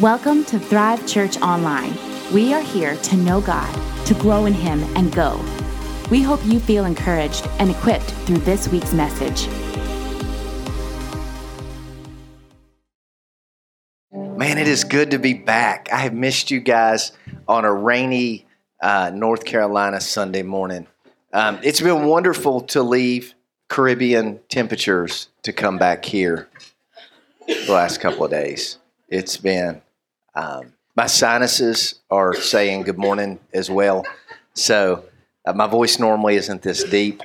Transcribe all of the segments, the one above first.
Welcome to Thrive Church Online. We are here to know God, to grow in Him, and go. We hope you feel encouraged and equipped through this week's message. Man, it is good to be back. I have missed you guys on a rainy uh, North Carolina Sunday morning. Um, it's been wonderful to leave Caribbean temperatures to come back here the last couple of days. It's been, um, my sinuses are saying good morning as well. So uh, my voice normally isn't this deep,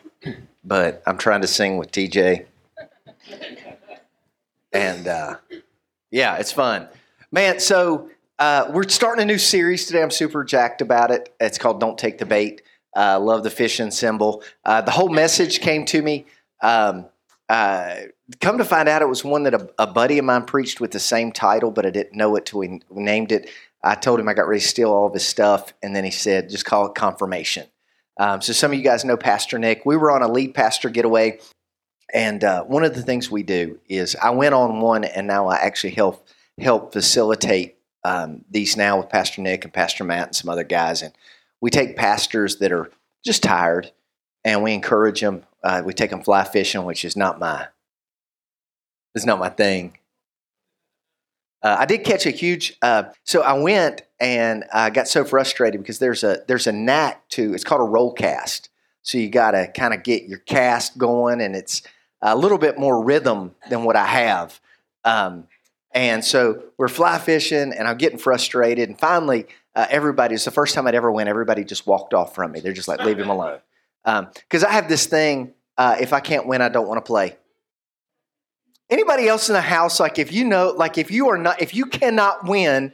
but I'm trying to sing with TJ. And uh, yeah, it's fun. Man, so uh, we're starting a new series today. I'm super jacked about it. It's called Don't Take the Bait. Uh, love the fishing symbol. Uh, the whole message came to me. Um, uh, come to find out, it was one that a, a, buddy of mine preached with the same title, but I didn't know it till we named it. I told him I got ready to steal all of his stuff, and then he said, just call it confirmation. Um, so some of you guys know Pastor Nick. We were on a lead pastor getaway, and uh, one of the things we do is I went on one, and now I actually help help facilitate um, these now with Pastor Nick and Pastor Matt and some other guys, and we take pastors that are just tired and we encourage them. Uh, we take them fly fishing, which is not my, is not my thing. Uh, I did catch a huge. Uh, so I went and I got so frustrated because there's a there's a knack to it's called a roll cast. So you got to kind of get your cast going, and it's a little bit more rhythm than what I have. Um, and so we're fly fishing, and I'm getting frustrated. And finally, uh, everybody, it's the first time I'd ever went, everybody just walked off from me. They're just like, leave him alone. Because um, I have this thing uh, if I can't win, I don't want to play. Anybody else in the house, like if you know, like if you are not, if you cannot win,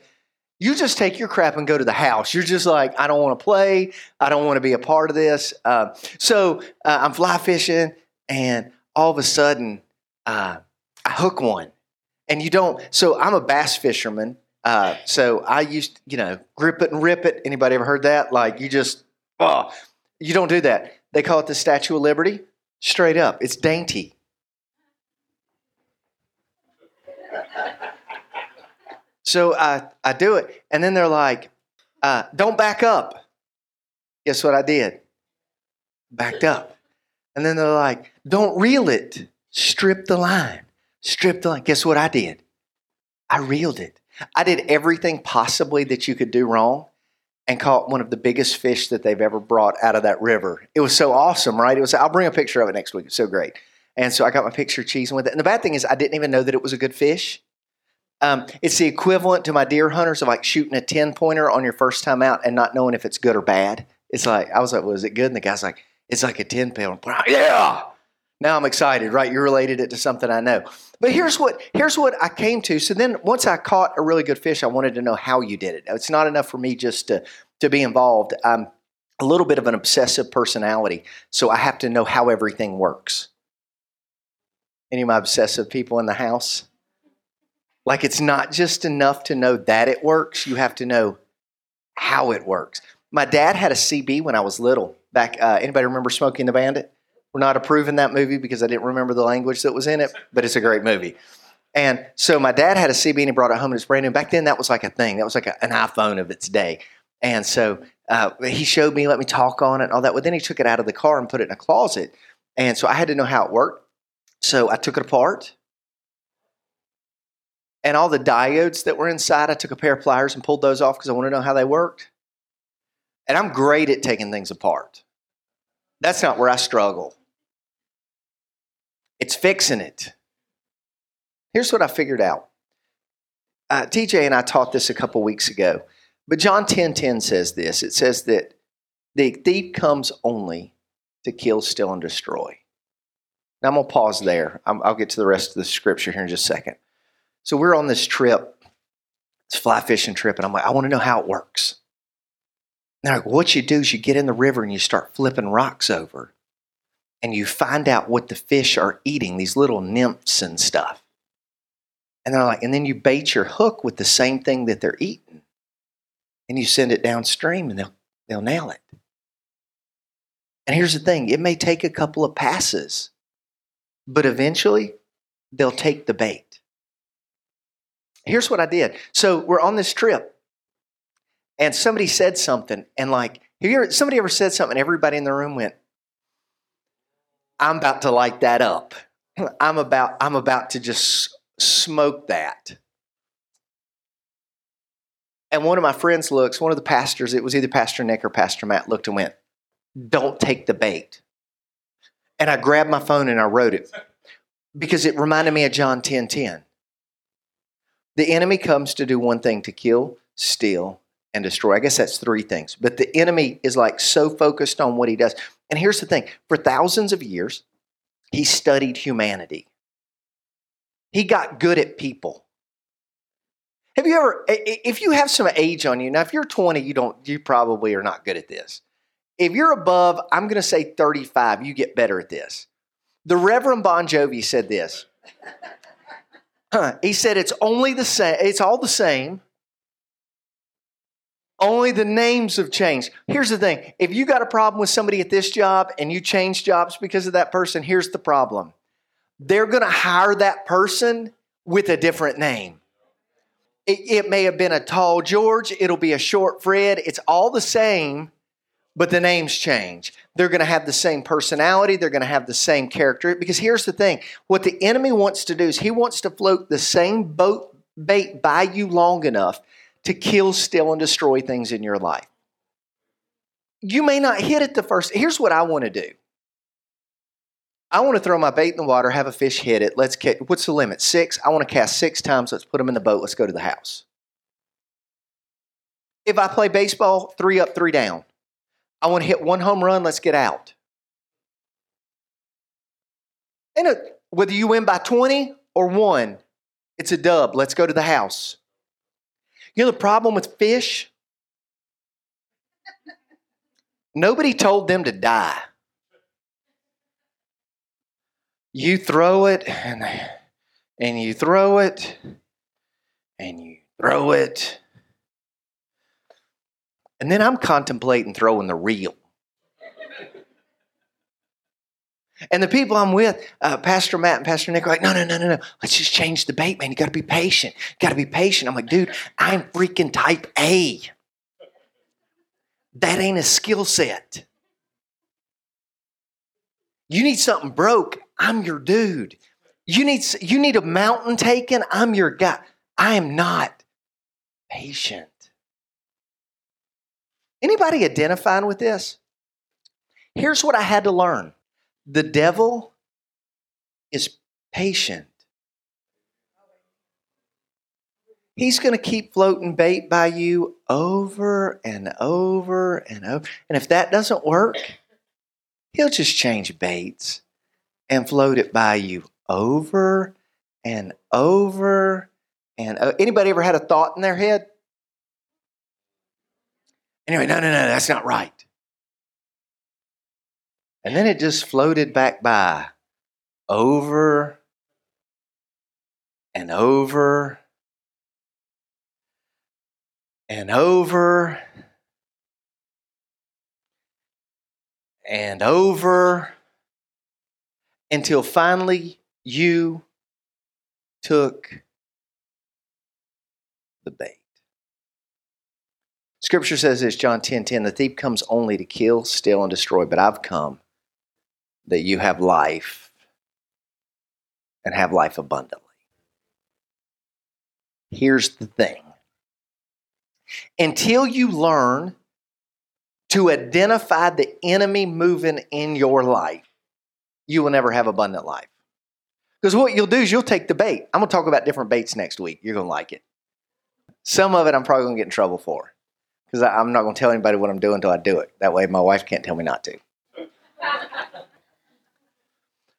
you just take your crap and go to the house. You're just like, I don't want to play. I don't want to be a part of this. Uh, so uh, I'm fly fishing, and all of a sudden, uh, I hook one. And you don't, so I'm a bass fisherman. Uh, so I used, you know, grip it and rip it. Anybody ever heard that? Like you just, oh, you don't do that. They call it the Statue of Liberty. Straight up, it's dainty. So I, I do it. And then they're like, uh, don't back up. Guess what I did? Backed up. And then they're like, don't reel it. Strip the line. Strip the line. Guess what I did? I reeled it. I did everything possibly that you could do wrong and caught one of the biggest fish that they've ever brought out of that river. It was so awesome, right? It was. I'll bring a picture of it next week. It's so great. And so I got my picture cheesing with it. And the bad thing is, I didn't even know that it was a good fish. Um, it's the equivalent to my deer hunters of like shooting a 10 pointer on your first time out and not knowing if it's good or bad. It's like, I was like, was it good? And the guy's like, it's like a 10 pound. Yeah. Now I'm excited, right? You related it to something I know. But here's what here's what I came to. So then once I caught a really good fish, I wanted to know how you did it. It's not enough for me just to to be involved. I'm a little bit of an obsessive personality, so I have to know how everything works. Any of my obsessive people in the house? Like it's not just enough to know that it works, you have to know how it works. My dad had a CB when I was little. Back, uh, anybody remember Smokey and the Bandit? We're not approving that movie because I didn't remember the language that was in it, but it's a great movie. And so my dad had a CB and he brought it home and it's brand new. Back then, that was like a thing. That was like a, an iPhone of its day. And so uh, he showed me, let me talk on it and all that. But then he took it out of the car and put it in a closet. And so I had to know how it worked. So I took it apart. And all the diodes that were inside, I took a pair of pliers and pulled those off because I want to know how they worked. And I'm great at taking things apart. That's not where I struggle. It's fixing it. Here's what I figured out. Uh, TJ and I taught this a couple weeks ago. But John 10 10 says this it says that the thief comes only to kill, steal, and destroy. Now I'm to pause there. i will get to the rest of the scripture here in just a second. So we're on this trip, this fly fishing trip, and I'm like, I want to know how it works. Now, like, what you do is you get in the river and you start flipping rocks over, and you find out what the fish are eating, these little nymphs and stuff. And they're like, and then you bait your hook with the same thing that they're eating and you send it downstream and they'll, they'll nail it. And here's the thing it may take a couple of passes, but eventually they'll take the bait. Here's what I did. So we're on this trip, and somebody said something, and like, have you ever, somebody ever said something? Everybody in the room went, "I'm about to light that up. I'm about, I'm about to just smoke that." And one of my friends looks, one of the pastors, it was either Pastor Nick or Pastor Matt, looked and went, Don't take the bait. And I grabbed my phone and I wrote it because it reminded me of John 10 10. The enemy comes to do one thing to kill, steal, and destroy. I guess that's three things. But the enemy is like so focused on what he does. And here's the thing for thousands of years, he studied humanity, he got good at people. Have you ever, if you have some age on you, now if you're 20, you don't, you probably are not good at this. If you're above, I'm going to say 35, you get better at this. The Reverend Bon Jovi said this. He said it's only the same, it's all the same. Only the names have changed. Here's the thing if you got a problem with somebody at this job and you change jobs because of that person, here's the problem. They're going to hire that person with a different name. It, it may have been a tall George, it'll be a short Fred. It's all the same, but the names change. They're going to have the same personality, they're going to have the same character. Because here's the thing what the enemy wants to do is he wants to float the same boat bait by you long enough to kill, steal, and destroy things in your life. You may not hit it the first. Here's what I want to do I want to throw my bait in the water, have a fish hit it. Let's catch. What's the limit? Six. I want to cast six times. Let's put them in the boat. Let's go to the house. If I play baseball, three up, three down. I want to hit one home run. Let's get out. And whether you win by 20 or one, it's a dub. Let's go to the house. You know the problem with fish? Nobody told them to die. you throw it and and you throw it and you throw it and then i'm contemplating throwing the reel. And the people i'm with uh, pastor matt and pastor nick are like no no no no no. Let's just change the bait man. You gotta be patient. You gotta be patient. I'm like dude i'm freaking type a. That ain't a skill set. You need something broke. I'm your dude. You need, you need a mountain taken, I'm your guy. I am not patient. Anybody identifying with this? Here's what I had to learn the devil is patient. He's going to keep floating bait by you over and over and over. And if that doesn't work, he'll just change baits and float it by you over and over and anybody ever had a thought in their head? Anyway, no, no, no, that's not right. And then it just floated back by over and over and over and over until finally you took the bait. Scripture says this, John 10 10, the thief comes only to kill, steal, and destroy, but I've come that you have life and have life abundantly. Here's the thing until you learn to identify the enemy moving in your life, you will never have abundant life. Because what you'll do is you'll take the bait. I'm going to talk about different baits next week. You're going to like it. Some of it I'm probably going to get in trouble for because I'm not going to tell anybody what I'm doing until I do it. That way my wife can't tell me not to.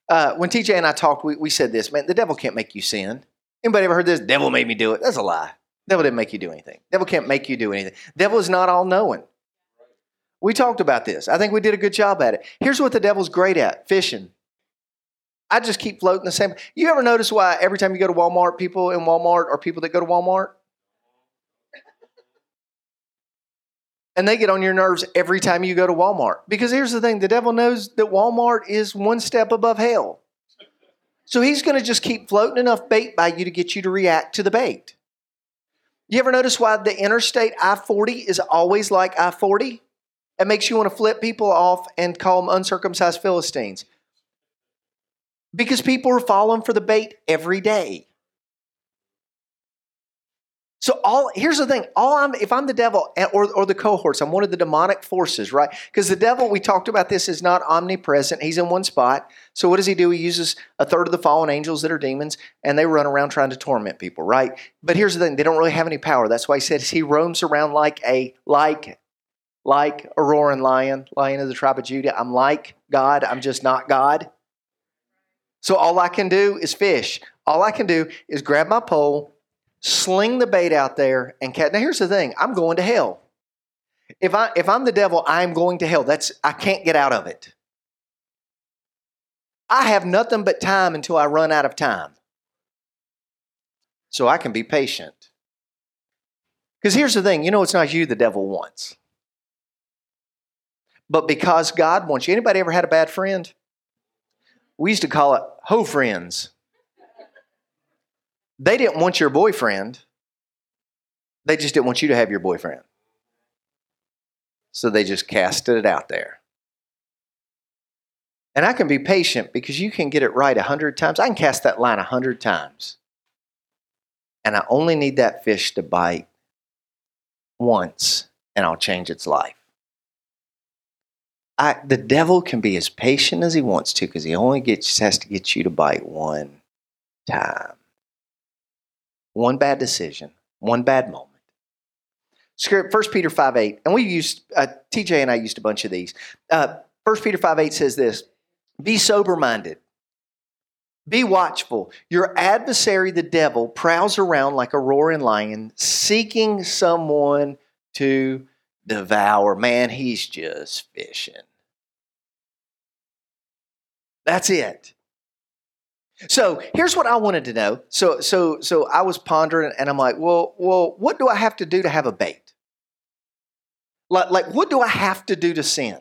Uh, when TJ and I talked, we, we said this, man, the devil can't make you sin. Anybody ever heard this? Devil made me do it. That's a lie. Devil didn't make you do anything. Devil can't make you do anything. Devil is not all knowing. We talked about this. I think we did a good job at it. Here's what the devil's great at fishing. I just keep floating the same. You ever notice why every time you go to Walmart, people in Walmart are people that go to Walmart? And they get on your nerves every time you go to Walmart. Because here's the thing the devil knows that Walmart is one step above hell. So he's going to just keep floating enough bait by you to get you to react to the bait. You ever notice why the interstate I 40 is always like I 40? It makes you want to flip people off and call them uncircumcised Philistines. Because people are falling for the bait every day. So all here's the thing. All I'm if I'm the devil or, or the cohorts, I'm one of the demonic forces, right? Because the devil, we talked about this, is not omnipresent. He's in one spot. So what does he do? He uses a third of the fallen angels that are demons, and they run around trying to torment people, right? But here's the thing: they don't really have any power. That's why he says he roams around like a like like a roaring lion, lion of the tribe of Judah. I'm like God. I'm just not God. So all I can do is fish. All I can do is grab my pole sling the bait out there and catch. Now here's the thing: I'm going to hell. If I if I'm the devil, I'm going to hell. That's I can't get out of it. I have nothing but time until I run out of time. So I can be patient. Because here's the thing, you know it's not you the devil wants. But because God wants you. Anybody ever had a bad friend? We used to call it ho friends. They didn't want your boyfriend. They just didn't want you to have your boyfriend. So they just casted it out there. And I can be patient because you can get it right a hundred times. I can cast that line a hundred times. And I only need that fish to bite once, and I'll change its life. I, the devil can be as patient as he wants to because he only gets, has to get you to bite one time. One bad decision, one bad moment. Script, 1 Peter 5 8, and we used, uh, TJ and I used a bunch of these. Uh, 1 Peter 5 8 says this Be sober minded, be watchful. Your adversary, the devil, prowls around like a roaring lion, seeking someone to devour. Man, he's just fishing. That's it. So here's what I wanted to know. So so so I was pondering and I'm like, well, well, what do I have to do to have a bait? Like, like what do I have to do to sin?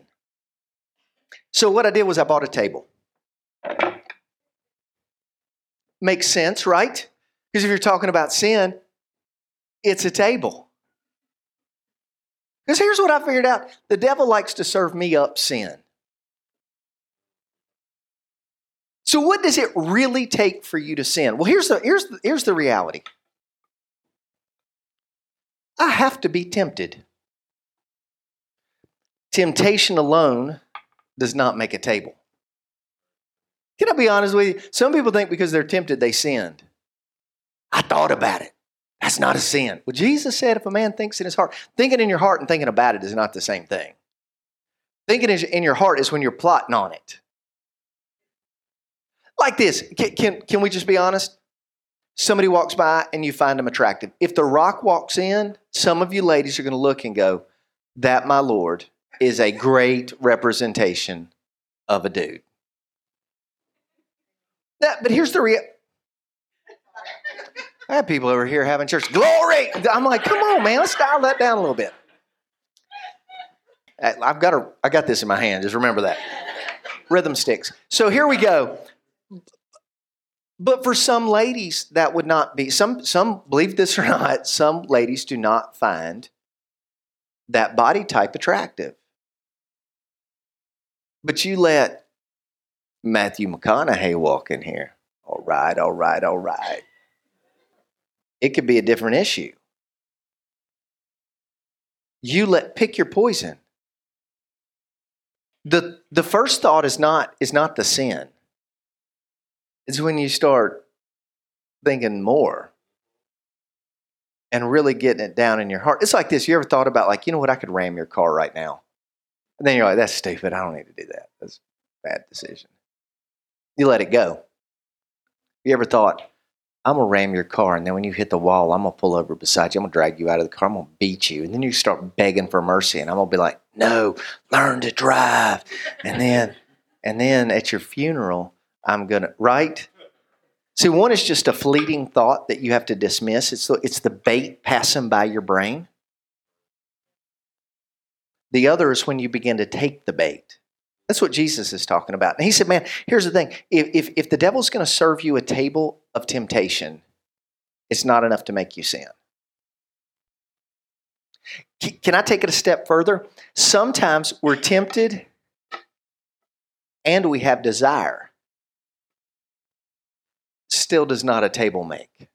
So what I did was I bought a table. Makes sense, right? Because if you're talking about sin, it's a table. Because here's what I figured out the devil likes to serve me up sin. So, what does it really take for you to sin? Well, here's the, here's the, here's the reality I have to be tempted. Temptation alone does not make a table. Can I be honest with you? Some people think because they're tempted, they sinned. I thought about it. That's not a sin. Well, Jesus said if a man thinks in his heart, thinking in your heart and thinking about it is not the same thing. Thinking in your heart is when you're plotting on it. Like this, can, can, can we just be honest? Somebody walks by and you find them attractive. If The Rock walks in, some of you ladies are going to look and go, That, my Lord, is a great representation of a dude. That, but here's the real. I have people over here having church. Glory! I'm like, come on, man, let's dial that down a little bit. I've got a, I got this in my hand. Just remember that. Rhythm sticks. So here we go. But for some ladies, that would not be. Some, some believe this or not, some ladies do not find that body type attractive. But you let Matthew McConaughey walk in here. All right, all right, all right. It could be a different issue. You let pick your poison. The, the first thought is not, is not the sin is when you start thinking more and really getting it down in your heart. It's like this. You ever thought about, like, you know what, I could ram your car right now? And then you're like, that's stupid. I don't need to do that. That's a bad decision. You let it go. You ever thought, I'm going to ram your car, and then when you hit the wall, I'm going to pull over beside you. I'm going to drag you out of the car. I'm going to beat you. And then you start begging for mercy, and I'm going to be like, no, learn to drive. And then, and then at your funeral, I'm going to, right? See, one is just a fleeting thought that you have to dismiss. It's the, it's the bait passing by your brain. The other is when you begin to take the bait. That's what Jesus is talking about. And he said, man, here's the thing. If, if, if the devil's going to serve you a table of temptation, it's not enough to make you sin. Can I take it a step further? Sometimes we're tempted and we have desire. Still does not a table make.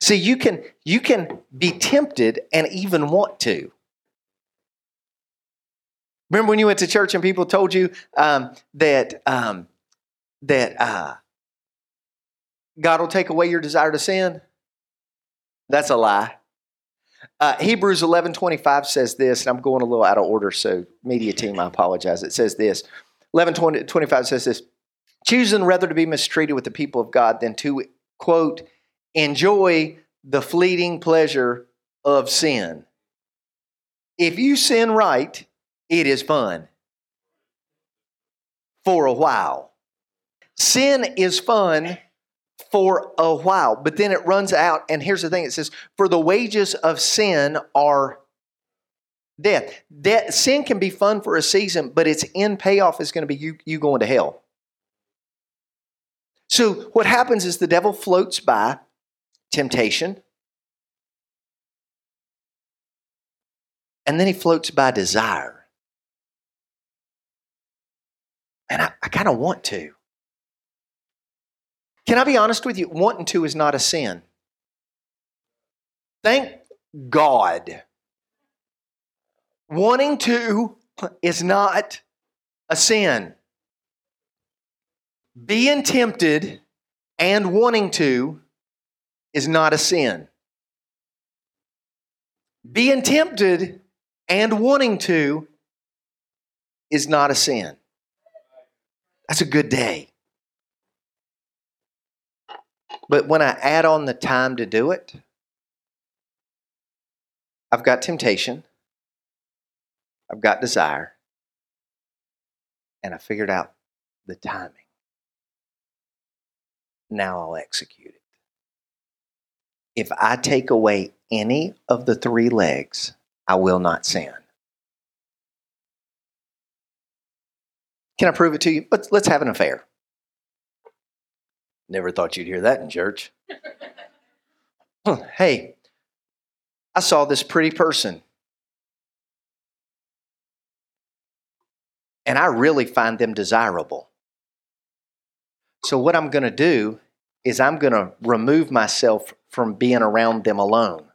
See, you can you can be tempted and even want to. Remember when you went to church and people told you um, that um, that uh, God will take away your desire to sin? That's a lie. Uh, Hebrews 11 25 says this, and I'm going a little out of order, so media team, I apologize. It says this 11 20, 25 says this choosing rather to be mistreated with the people of God than to, quote, enjoy the fleeting pleasure of sin. If you sin right, it is fun for a while. Sin is fun for a while, but then it runs out. And here's the thing it says, For the wages of sin are death. sin can be fun for a season, but its end payoff is going to be you, you going to hell. So what happens is the devil floats by temptation, and then he floats by desire. And I, I kind of want to. Can I be honest with you? Wanting to is not a sin. Thank God. Wanting to is not a sin. Being tempted and wanting to is not a sin. Being tempted and wanting to is not a sin. That's a good day. But when I add on the time to do it, I've got temptation, I've got desire, and I figured out the timing. Now I'll execute it. If I take away any of the three legs, I will not sin. Can I prove it to you? Let's, let's have an affair. Never thought you'd hear that in church. hey, I saw this pretty person. And I really find them desirable. So, what I'm going to do is I'm going to remove myself from being around them alone.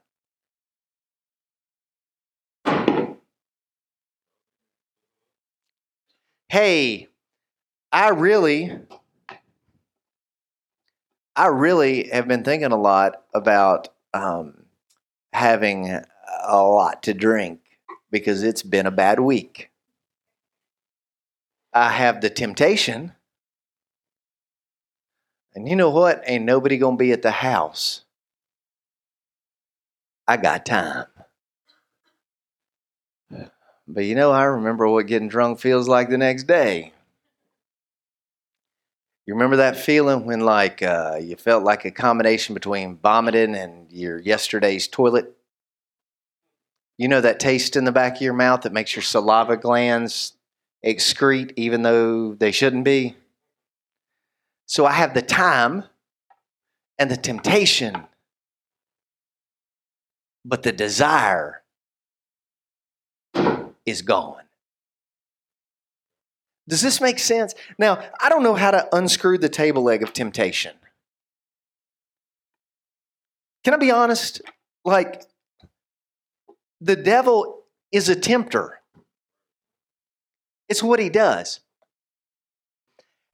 Hey, I really I really have been thinking a lot about um, having a lot to drink because it's been a bad week. I have the temptation. And you know what? Ain't nobody going to be at the house. I got time. But you know, I remember what getting drunk feels like the next day. You remember that feeling when, like, uh, you felt like a combination between vomiting and your yesterday's toilet? You know that taste in the back of your mouth that makes your saliva glands excrete even though they shouldn't be? So I have the time and the temptation, but the desire is gone. Does this make sense? Now, I don't know how to unscrew the table leg of temptation. Can I be honest? Like, the devil is a tempter, it's what he does.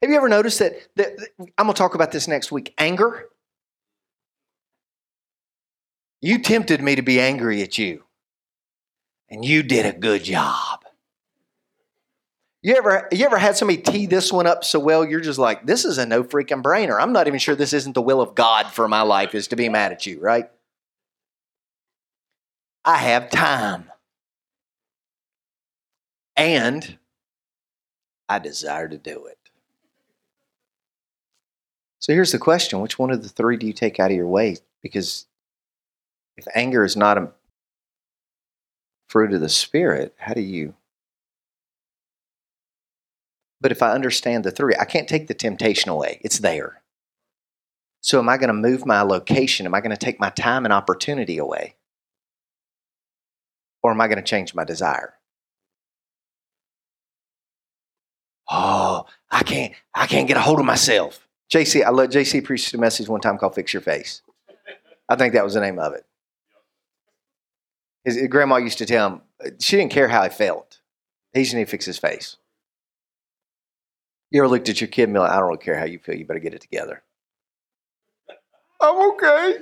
Have you ever noticed that, that I'm going to talk about this next week anger? You tempted me to be angry at you, and you did a good job. You ever you ever had somebody tee this one up so well you're just like this is a no freaking brainer. I'm not even sure this isn't the will of God for my life is to be mad at you, right? I have time. And I desire to do it. So here's the question which one of the three do you take out of your way? Because if anger is not a fruit of the Spirit, how do you but if I understand the three, I can't take the temptation away. It's there. So am I going to move my location? Am I going to take my time and opportunity away? or am I going to change my desire? Oh, I can't, I can't get a hold of myself. JC, I let JC preach a message one time called Fix Your Face. I think that was the name of it. His grandma used to tell him she didn't care how he felt. He just needed to fix his face. You ever looked at your kid and be like, I don't really care how you feel, you better get it together. I'm okay.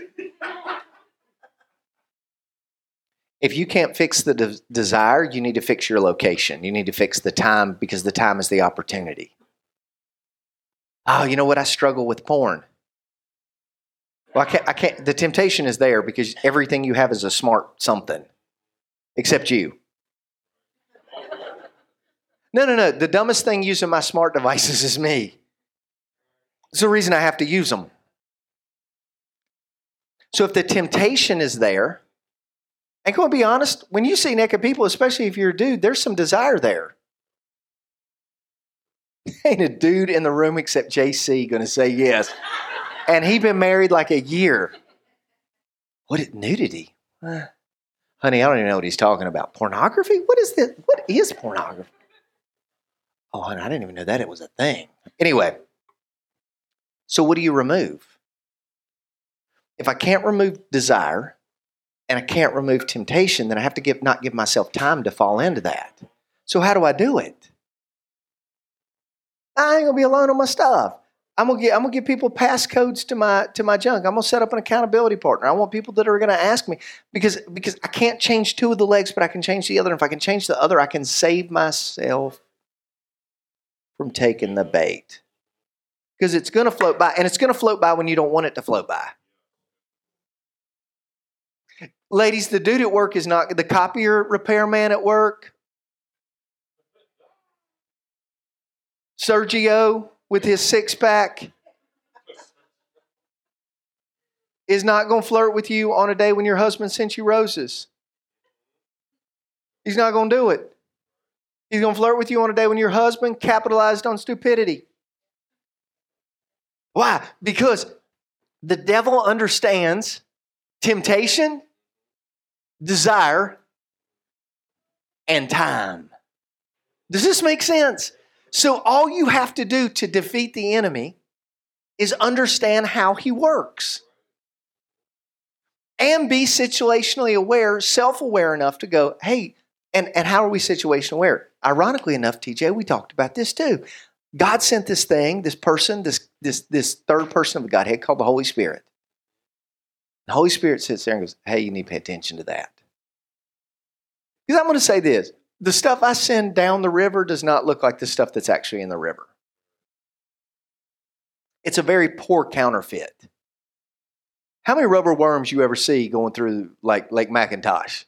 If you can't fix the de- desire, you need to fix your location. You need to fix the time because the time is the opportunity. Oh, you know what? I struggle with porn. Well, I can't, I can't. The temptation is there because everything you have is a smart something, except you. No, no, no. The dumbest thing using my smart devices is me. It's the reason I have to use them. So if the temptation is there, and can we be honest, when you see naked people, especially if you're a dude, there's some desire there. Ain't a dude in the room except JC going to say yes. And he'd been married like a year. What is nudity? Uh, honey, I don't even know what he's talking about. Pornography? What is this? What is pornography? Oh, honey, I didn't even know that it was a thing. Anyway, so what do you remove? If I can't remove desire and I can't remove temptation, then I have to give, not give myself time to fall into that. So how do I do it? I ain't gonna be alone on my stuff. I'm gonna get I'm gonna give people passcodes to my to my junk. I'm gonna set up an accountability partner. I want people that are gonna ask me because because I can't change two of the legs, but I can change the other. And if I can change the other, I can save myself from taking the bait. Because it's gonna float by, and it's gonna float by when you don't want it to float by. Ladies, the dude at work is not the copier repairman at work. Sergio with his six pack is not going to flirt with you on a day when your husband sent you roses. He's not going to do it. He's going to flirt with you on a day when your husband capitalized on stupidity. Why? Because the devil understands temptation, desire, and time. Does this make sense? So, all you have to do to defeat the enemy is understand how he works and be situationally aware, self aware enough to go, hey, and, and how are we situation aware? Ironically enough, TJ, we talked about this too. God sent this thing, this person, this, this, this third person of the Godhead called the Holy Spirit. The Holy Spirit sits there and goes, hey, you need to pay attention to that. Because I'm going to say this the stuff I send down the river does not look like the stuff that's actually in the river. It's a very poor counterfeit. How many rubber worms you ever see going through like Lake Mackintosh?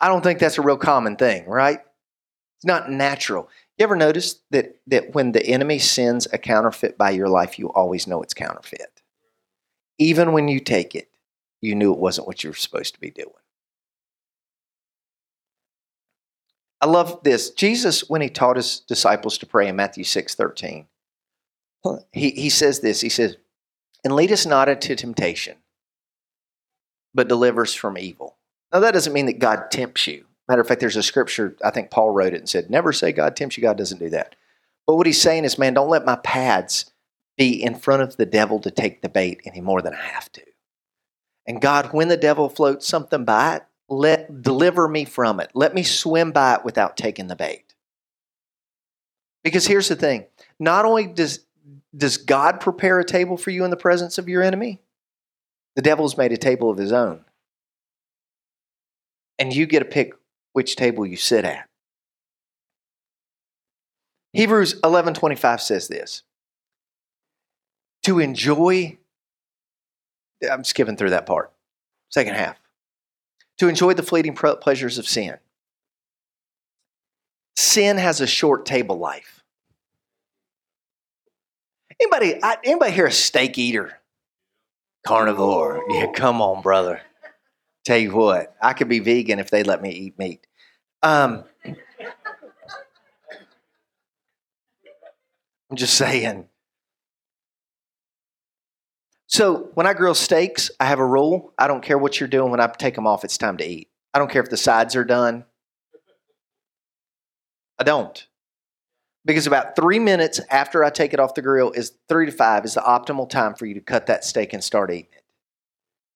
I don't think that's a real common thing, right? It's not natural. You ever notice that, that when the enemy sends a counterfeit by your life, you always know it's counterfeit? Even when you take it, you knew it wasn't what you were supposed to be doing. I love this. Jesus, when he taught his disciples to pray in Matthew 6 13, he, he says this. He says, And lead us not into temptation, but deliver us from evil. Now, that doesn't mean that God tempts you. Matter of fact, there's a scripture, I think Paul wrote it and said, Never say God tempts you. God doesn't do that. But what he's saying is, man, don't let my pads be in front of the devil to take the bait any more than I have to. And God, when the devil floats something by it, let deliver me from it. Let me swim by it without taking the bait. Because here's the thing, not only does does God prepare a table for you in the presence of your enemy, the devil's made a table of his own. And you get to pick which table you sit at. Hebrews 11:25 says this. To enjoy I'm skipping through that part. Second half to enjoy the fleeting pleasures of sin. Sin has a short table life. Anybody, anybody here a steak eater? Carnivore. Yeah, come on, brother. Tell you what, I could be vegan if they let me eat meat. Um, I'm just saying. So when I grill steaks, I have a rule. I don't care what you're doing. When I take them off, it's time to eat. I don't care if the sides are done. I don't. Because about three minutes after I take it off the grill is three to five is the optimal time for you to cut that steak and start eating it.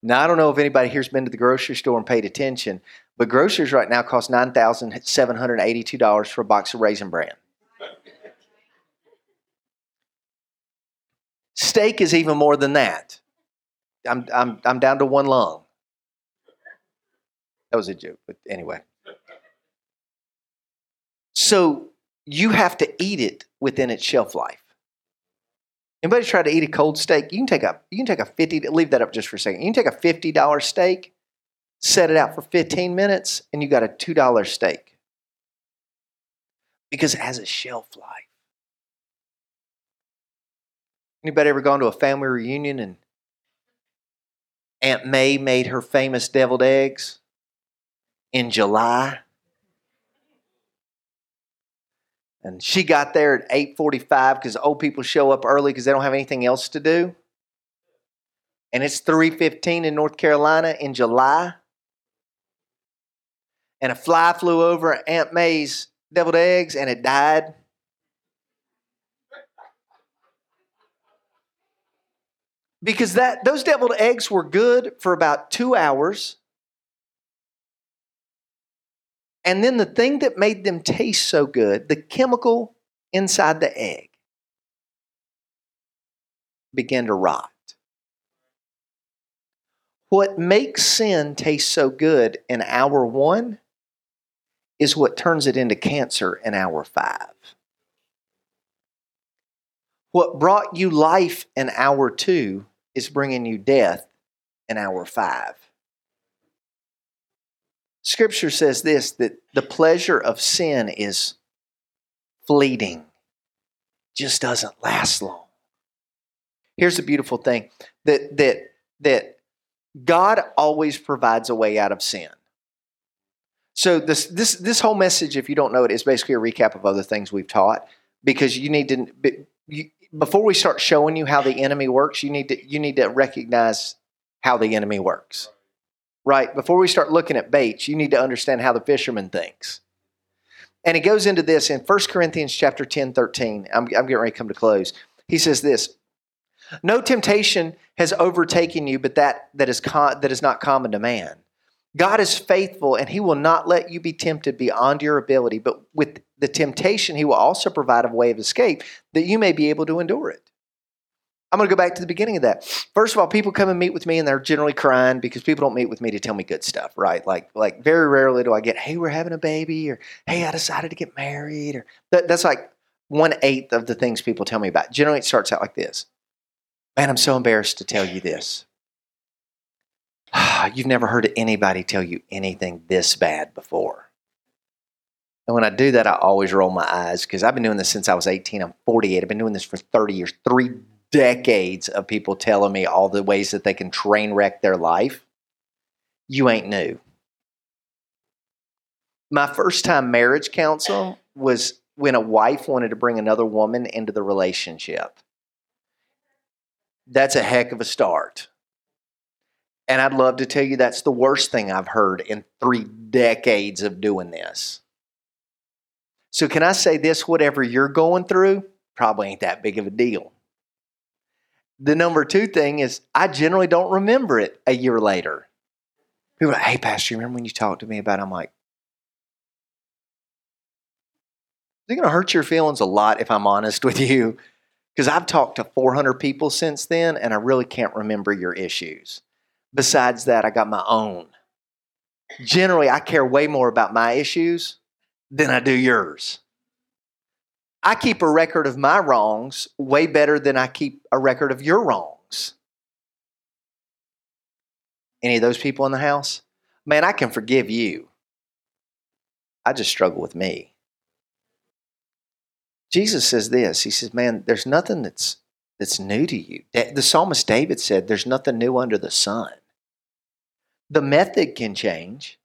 Now I don't know if anybody here's been to the grocery store and paid attention, but groceries right now cost nine thousand seven hundred eighty-two dollars for a box of raisin bran. Steak is even more than that. I'm, I'm, I'm down to one lung. That was a joke, but anyway. So you have to eat it within its shelf life. Anybody try to eat a cold steak? You can take a you can take a fifty. Leave that up just for a second. You can take a fifty dollar steak, set it out for fifteen minutes, and you got a two dollar steak because it has a shelf life. Anybody ever gone to a family reunion and Aunt May made her famous deviled eggs in July? And she got there at 8:45 because old people show up early because they don't have anything else to do. And it's 3:15 in North Carolina in July. And a fly flew over Aunt May's deviled eggs and it died. Because that those deviled eggs were good for about 2 hours. And then the thing that made them taste so good, the chemical inside the egg, began to rot. What makes sin taste so good in hour one is what turns it into cancer in hour five. What brought you life in hour two is bringing you death in hour five. Scripture says this that the pleasure of sin is fleeting, just doesn't last long. Here's the beautiful thing that that that God always provides a way out of sin. So this this this whole message, if you don't know it, is basically a recap of other things we've taught because you need to you, before we start showing you how the enemy works, you need to you need to recognize how the enemy works right? Before we start looking at baits, you need to understand how the fisherman thinks. And he goes into this in 1 Corinthians chapter 10, 13. I'm, I'm getting ready to come to close. He says this No temptation has overtaken you, but that, that, is con- that is not common to man. God is faithful, and he will not let you be tempted beyond your ability, but with the temptation, he will also provide a way of escape that you may be able to endure it. I'm going to go back to the beginning of that. First of all, people come and meet with me and they're generally crying because people don't meet with me to tell me good stuff, right? Like, like very rarely do I get, "Hey, we're having a baby," or "Hey, I decided to get married," or that, that's like one eighth of the things people tell me about. Generally, it starts out like this: "Man, I'm so embarrassed to tell you this. You've never heard anybody tell you anything this bad before." And when I do that, I always roll my eyes because I've been doing this since I was 18. I'm 48. I've been doing this for 30 years, three decades of people telling me all the ways that they can train wreck their life. You ain't new. My first time marriage counsel was when a wife wanted to bring another woman into the relationship. That's a heck of a start. And I'd love to tell you that's the worst thing I've heard in three decades of doing this. So, can I say this? Whatever you're going through, probably ain't that big of a deal. The number two thing is I generally don't remember it a year later. People are like, hey, Pastor, you remember when you talked to me about it? I'm like, it's going to hurt your feelings a lot if I'm honest with you. Because I've talked to 400 people since then, and I really can't remember your issues. Besides that, I got my own. Generally, I care way more about my issues than I do yours. I keep a record of my wrongs way better than I keep a record of your wrongs. Any of those people in the house? Man, I can forgive you. I just struggle with me. Jesus says this. He says, "Man, there's nothing that's that's new to you." The psalmist David said, "There's nothing new under the sun." The method can change,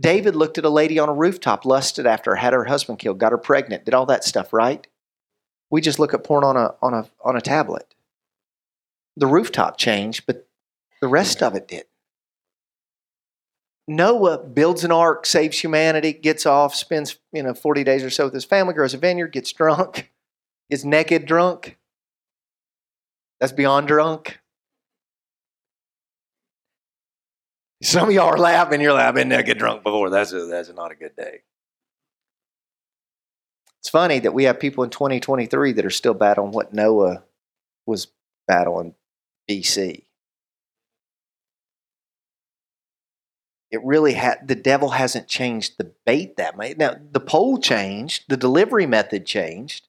David looked at a lady on a rooftop, lusted after her, had her husband killed, got her pregnant, did all that stuff, right? We just look at porn on a on a on a tablet. The rooftop changed, but the rest of it did. Noah builds an ark, saves humanity, gets off, spends you know 40 days or so with his family, grows a vineyard, gets drunk, gets naked drunk. That's beyond drunk. Some of y'all are laughing. You're like, I've been naked drunk before. That's a, that's not a good day. It's funny that we have people in 2023 that are still battling what Noah was battling BC. It really had the devil hasn't changed the bait that much. Now the pole changed, the delivery method changed,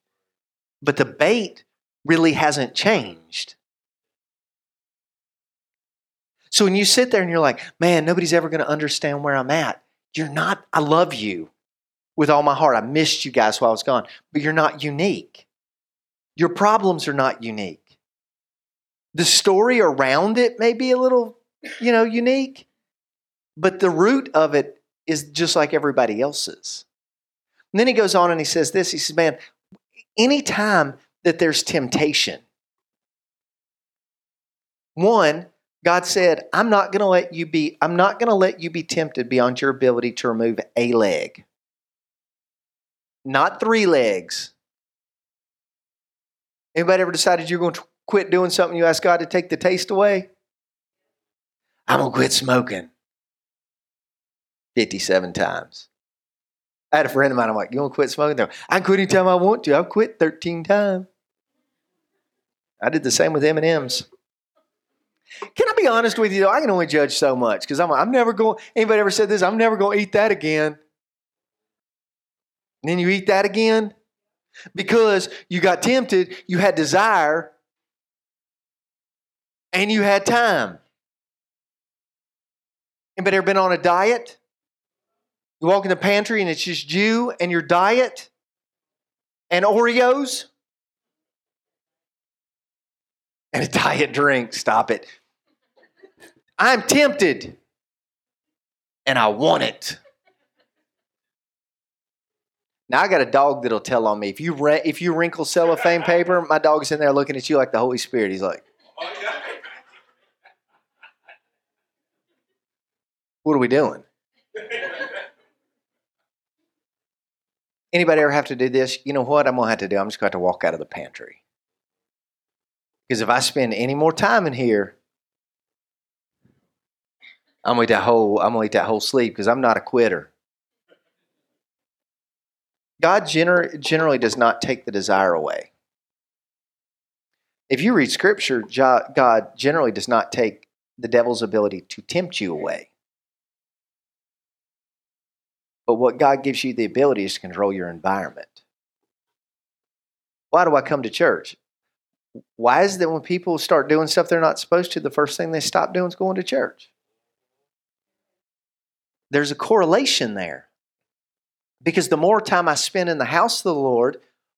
but the bait really hasn't changed. So when you sit there and you're like, man, nobody's ever going to understand where I'm at, you're not, I love you with all my heart. I missed you guys while I was gone, but you're not unique. Your problems are not unique. The story around it may be a little, you know, unique, but the root of it is just like everybody else's. And then he goes on and he says this he says, man, anytime that there's temptation, one, God said, I'm not going to let you be I'm not going to let you be tempted beyond your ability to remove a leg. Not three legs. Anybody ever decided you're going to quit doing something you ask God to take the taste away? I'm going to quit smoking. 57 times. I had a friend of mine, I'm like, you going to quit smoking? I quit anytime I want to. I've quit 13 times. I did the same with M&M's. Can I be honest with you? I can only judge so much because I'm, I'm never going. Anybody ever said this? I'm never going to eat that again. And then you eat that again because you got tempted, you had desire, and you had time. Anybody ever been on a diet? You walk in the pantry and it's just you and your diet and Oreos and a diet drink. Stop it. I'm tempted and I want it. Now I got a dog that'll tell on me. If you re- if you wrinkle cellophane paper, my dog's in there looking at you like the Holy Spirit. He's like, "What are we doing?" Anybody ever have to do this? You know what? I'm gonna have to do. I'm just going to, have to walk out of the pantry because if I spend any more time in here, I'm gonna eat that whole I'm gonna eat that whole sleep because I'm not a quitter. God gener- generally does not take the desire away. If you read Scripture, God generally does not take the devil's ability to tempt you away. But what God gives you the ability is to control your environment. Why do I come to church? Why is it that when people start doing stuff they're not supposed to, the first thing they stop doing is going to church? there's a correlation there. Because the more time I spend in the house of the Lord,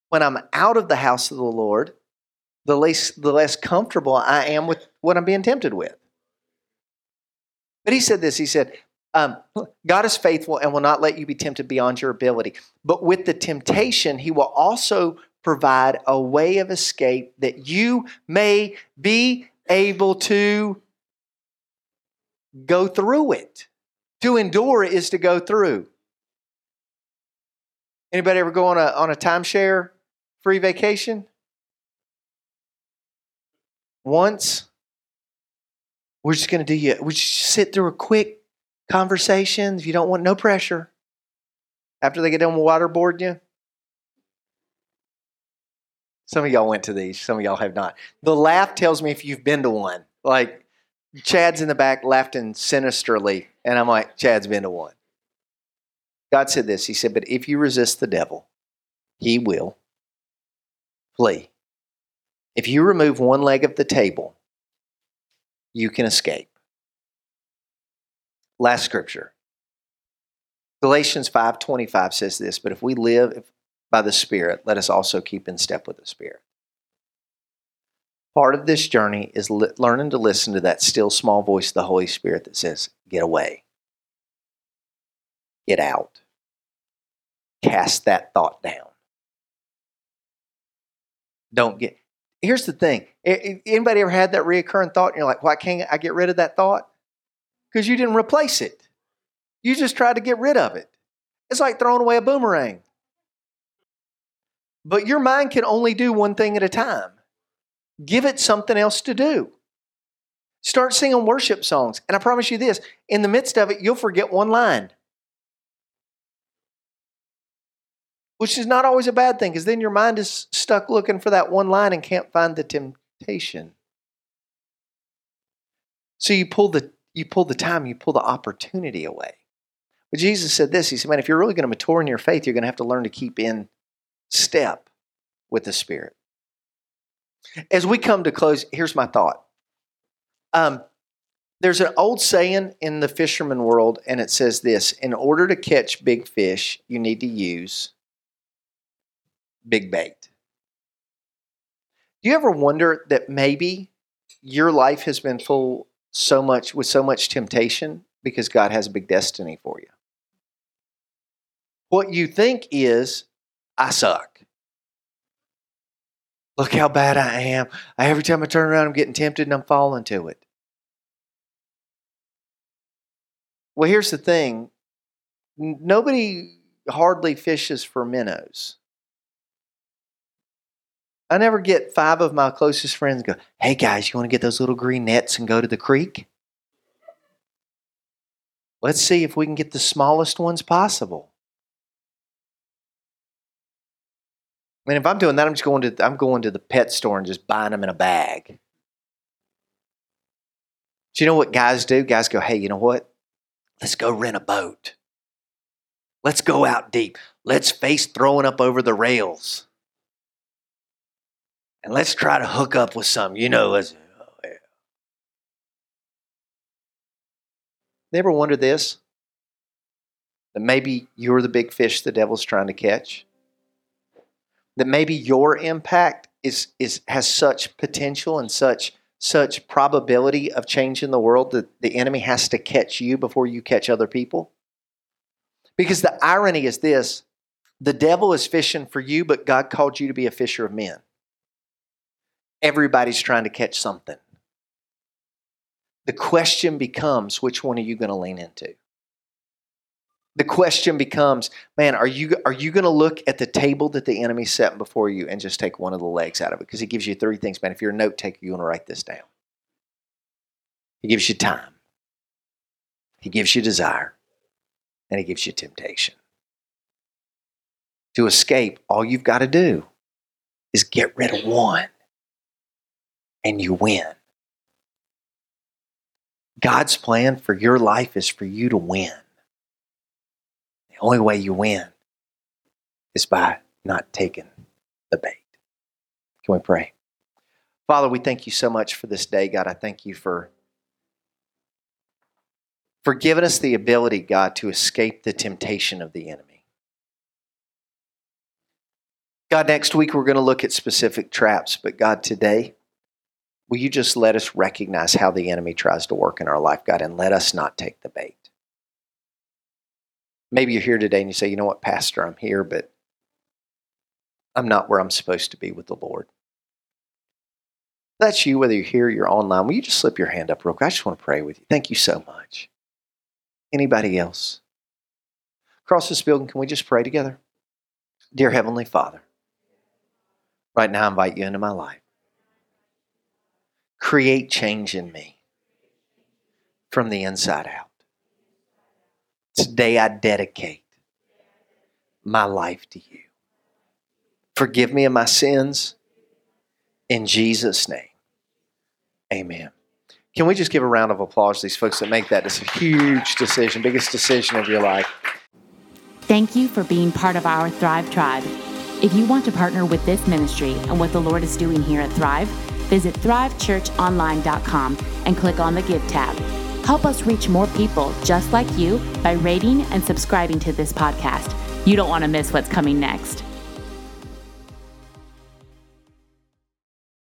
when I'm out of the house of the Lord, the less, the less comfortable I am with what I'm being tempted with. But he said this He said, um, God is faithful and will not let you be tempted beyond your ability. But with the temptation, he will also provide a way of escape that you may be able to go through it. To endure is to go through. Anybody ever go on a on a timeshare free vacation? Once. We're just to do you. We just sit through a quick conversation. If you don't want no pressure, after they get done with waterboarding you. Some of y'all went to these. Some of y'all have not. The laugh tells me if you've been to one. Like Chad's in the back laughing sinisterly, and I'm like, Chad's been to one. God said this. He said, But if you resist the devil, he will flee. If you remove one leg of the table, you can escape. Last scripture. Galatians 5:25 says this, but if we live by the Spirit, let us also keep in step with the Spirit. Part of this journey is li- learning to listen to that still small voice of the Holy Spirit that says, Get away, get out, cast that thought down. Don't get. Here's the thing. Anybody ever had that reoccurring thought and you're like, why can't I get rid of that thought? Because you didn't replace it. You just tried to get rid of it. It's like throwing away a boomerang. But your mind can only do one thing at a time. Give it something else to do. Start singing worship songs. And I promise you this in the midst of it, you'll forget one line. Which is not always a bad thing because then your mind is stuck looking for that one line and can't find the temptation. So you pull the you pull the time, you pull the opportunity away. But Jesus said this, he said, Man, if you're really going to mature in your faith, you're going to have to learn to keep in step with the Spirit. As we come to close, here's my thought. Um, there's an old saying in the fisherman world, and it says this In order to catch big fish, you need to use big bait. Do you ever wonder that maybe your life has been full so much with so much temptation because God has a big destiny for you? What you think is, I suck. Look how bad I am. Every time I turn around, I'm getting tempted and I'm falling to it. Well, here's the thing nobody hardly fishes for minnows. I never get five of my closest friends go, Hey guys, you want to get those little green nets and go to the creek? Let's see if we can get the smallest ones possible. Mean, if I'm doing that, I'm just going to I'm going to the pet store and just buying them in a bag. Do you know what guys do? Guys go, hey, you know what? Let's go rent a boat. Let's go out deep. Let's face throwing up over the rails. And let's try to hook up with some. You know, let's, oh, yeah. Ever wonder this? That maybe you're the big fish the devil's trying to catch? That maybe your impact is is has such potential and such such probability of changing the world that the enemy has to catch you before you catch other people? Because the irony is this the devil is fishing for you, but God called you to be a fisher of men. Everybody's trying to catch something. The question becomes which one are you going to lean into? The question becomes, man, are you are you going to look at the table that the enemy set before you and just take one of the legs out of it? Because he gives you three things, man. If you're a note taker, you want to write this down. He gives you time. He gives you desire, and he gives you temptation. To escape, all you've got to do is get rid of one, and you win. God's plan for your life is for you to win. The only way you win is by not taking the bait. Can we pray? Father, we thank you so much for this day, God. I thank you for, for giving us the ability, God, to escape the temptation of the enemy. God, next week we're going to look at specific traps, but God, today, will you just let us recognize how the enemy tries to work in our life, God, and let us not take the bait? Maybe you're here today and you say, you know what, Pastor, I'm here, but I'm not where I'm supposed to be with the Lord. That's you, whether you're here or you're online. Will you just slip your hand up real quick? I just want to pray with you. Thank you so much. Anybody else? Across this building, can we just pray together? Dear Heavenly Father, right now I invite you into my life. Create change in me from the inside out. Today I dedicate my life to you. Forgive me of my sins. In Jesus' name, amen. Can we just give a round of applause to these folks that make that this huge decision, biggest decision of your life? Thank you for being part of our Thrive Tribe. If you want to partner with this ministry and what the Lord is doing here at Thrive, visit thrivechurchonline.com and click on the Give tab. Help us reach more people just like you by rating and subscribing to this podcast. You don't want to miss what's coming next.